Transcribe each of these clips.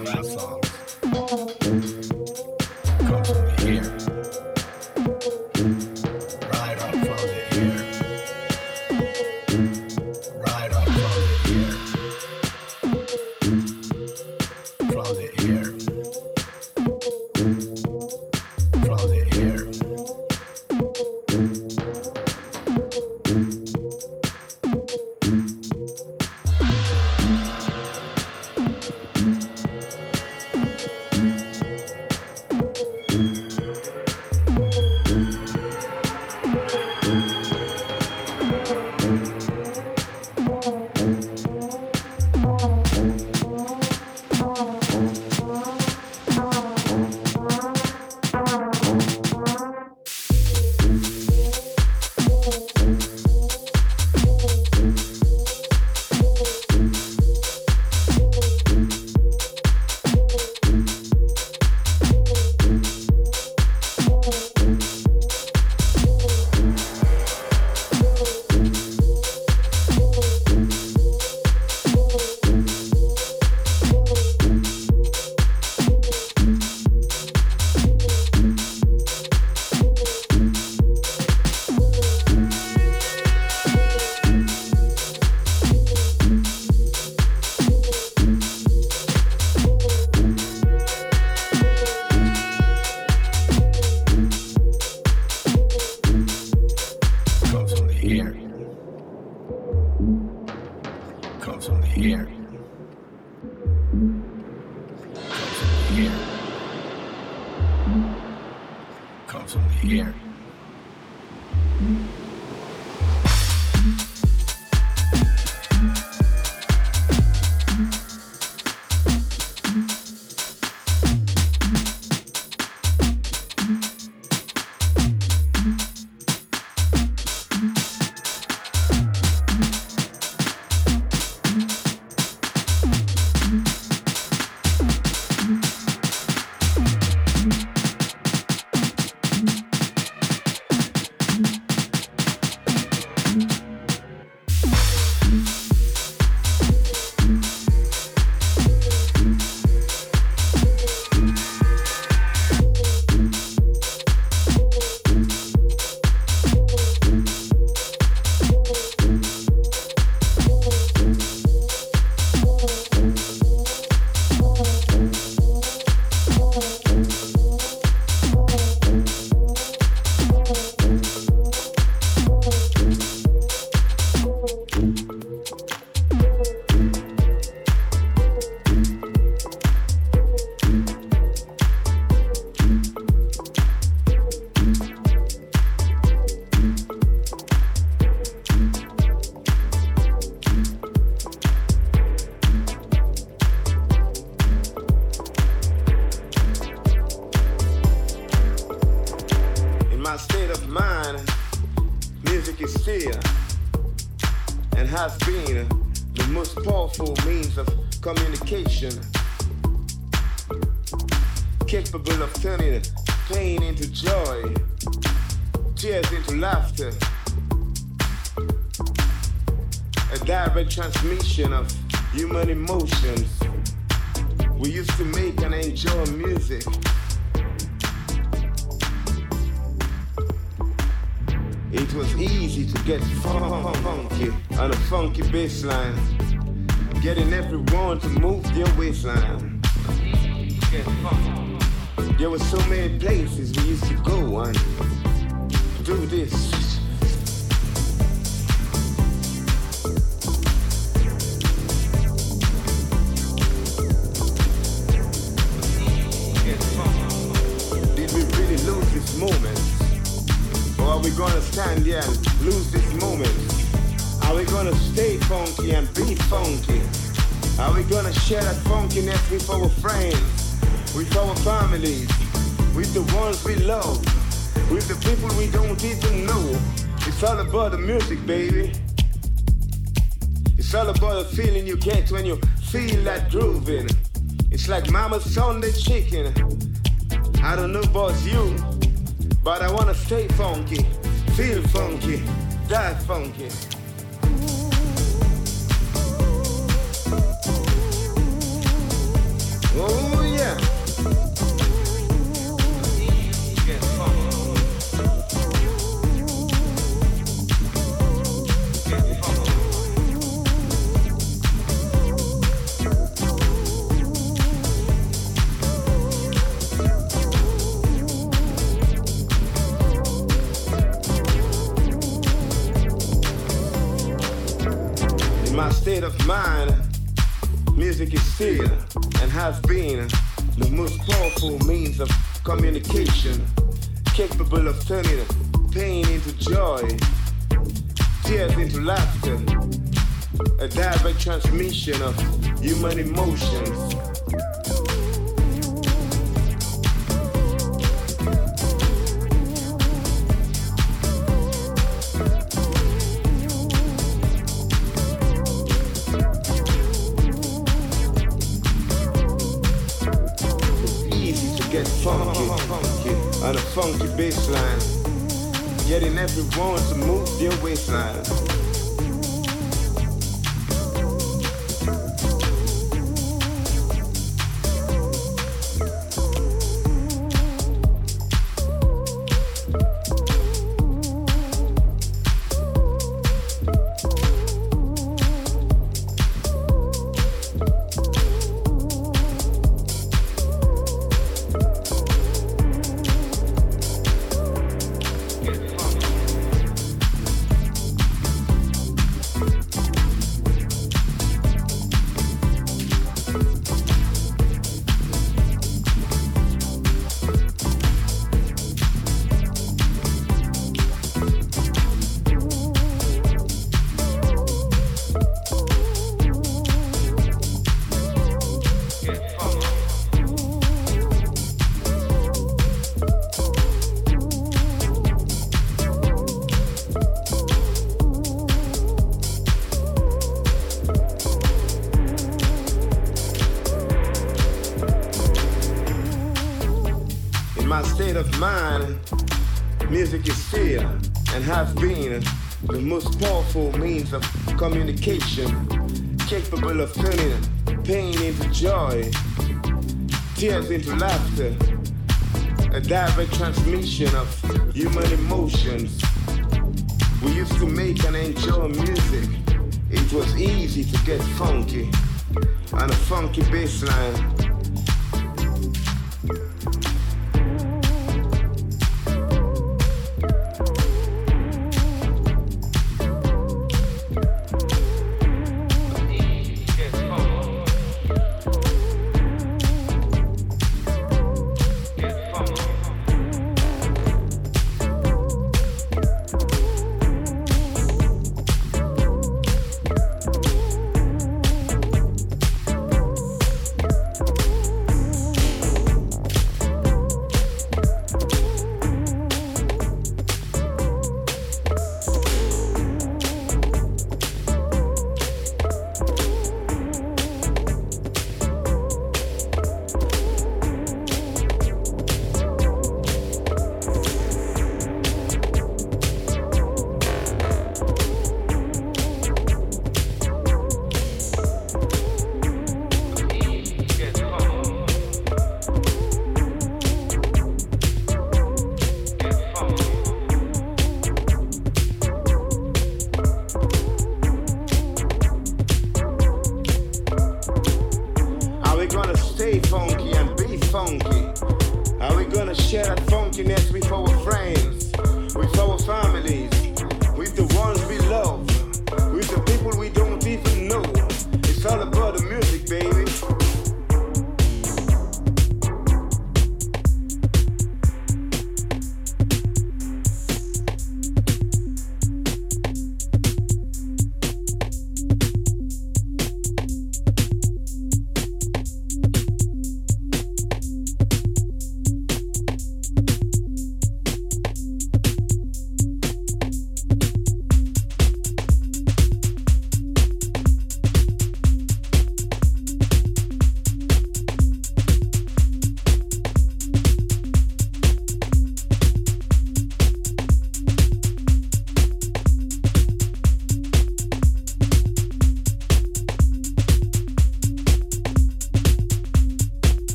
my song. Come from here. human emotions. We used to make and enjoy music. It was easy to get funky on a funky bassline, getting everyone to move their waistline. There were so many places we used to go and do this gonna stand here and lose this moment? Are we gonna stay funky and be funky? Are we gonna share that funkiness with our friends, with our families, with the ones we love, with the people we don't even know? It's all about the music, baby. It's all about the feeling you get when you feel that grooving. It's like mama's Sunday chicken. I don't know about you, but I wanna stay funky. Feel funky, die funky. Oh. has been the most powerful means of communication, capable of turning pain into joy, tears into laughter, a direct transmission of human emotions. want to move your waistline. Communication capable of turning pain into joy, tears into laughter, a direct transmission of human emotions. We used to make and enjoy music. It was easy to get funky on a funky bass line.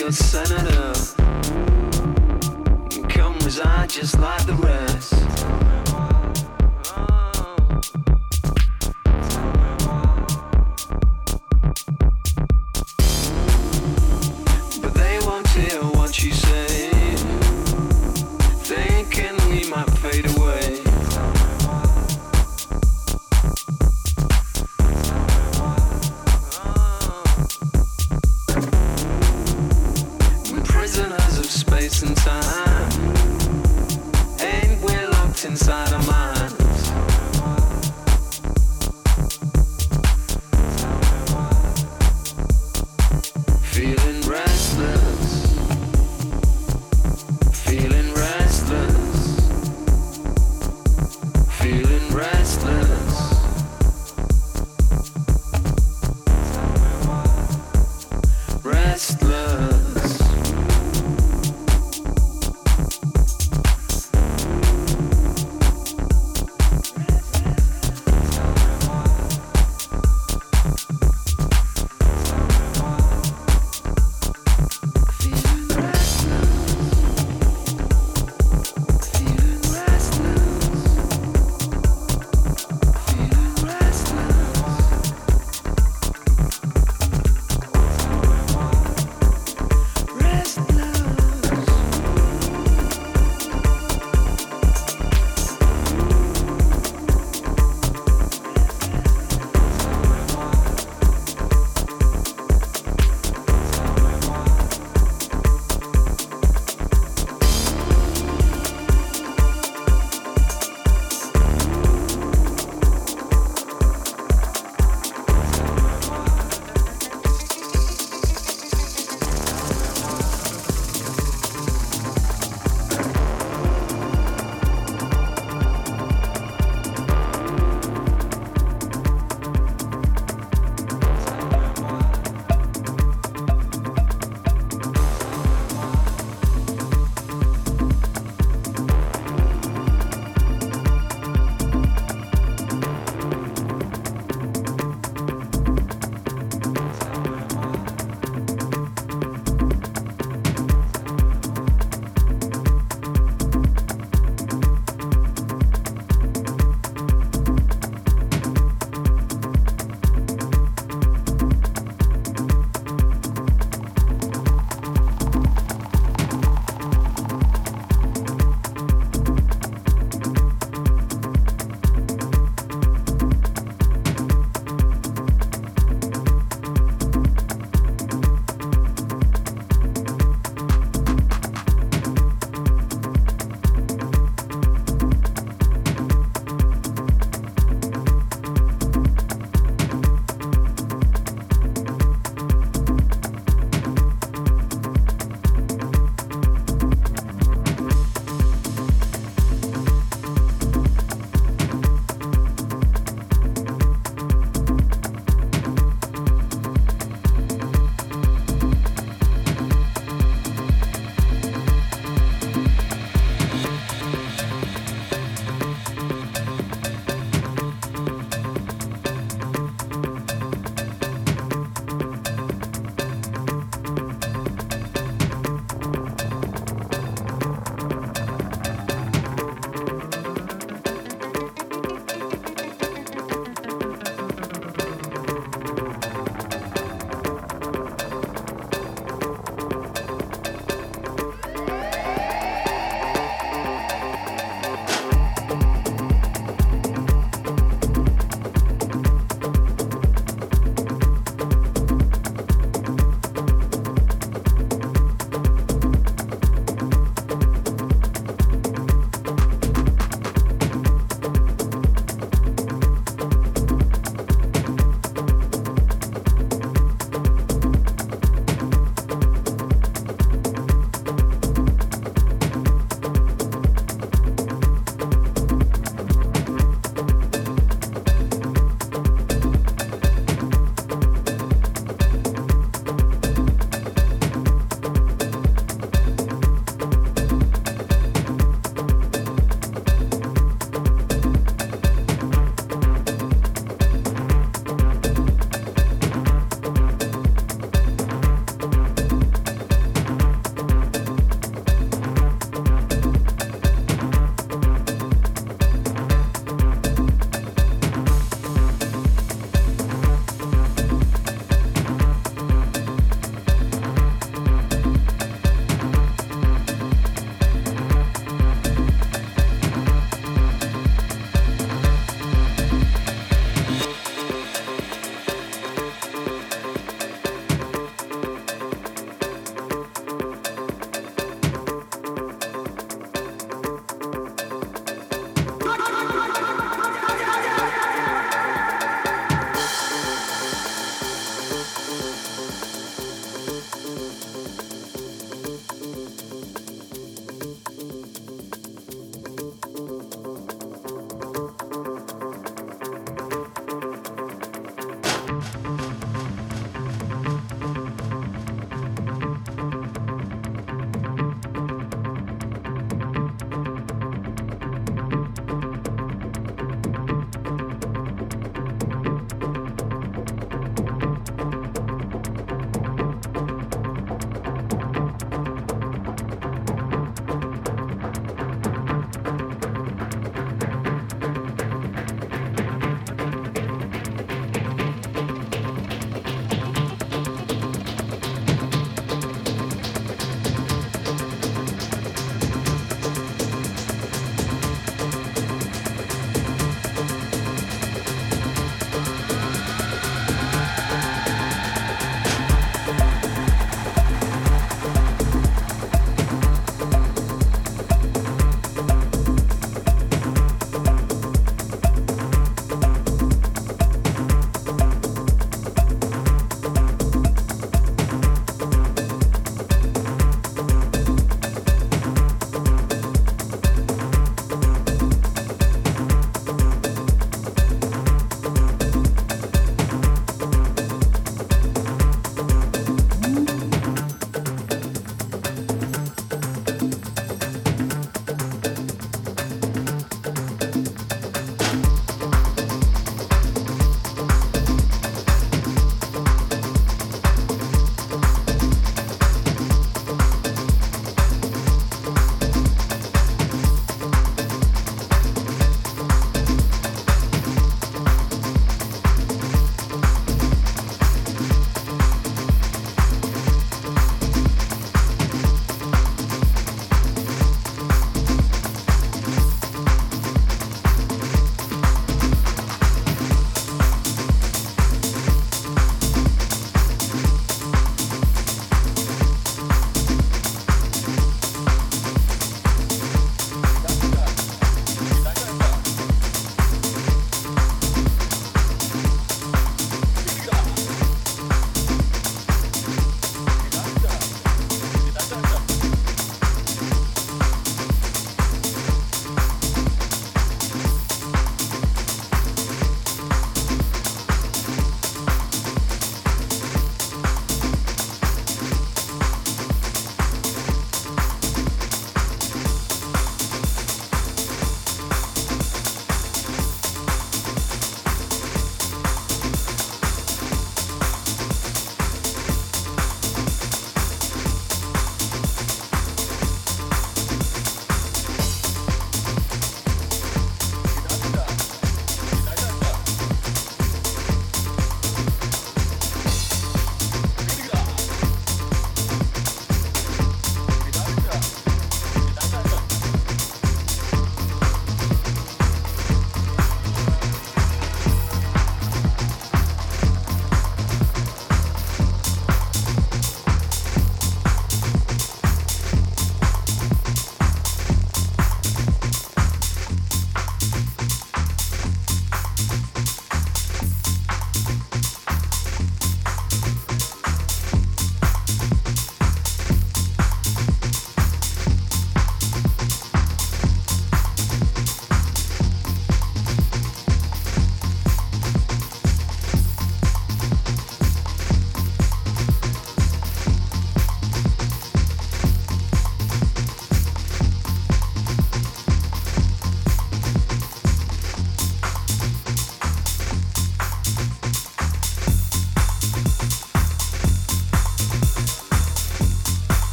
Your senator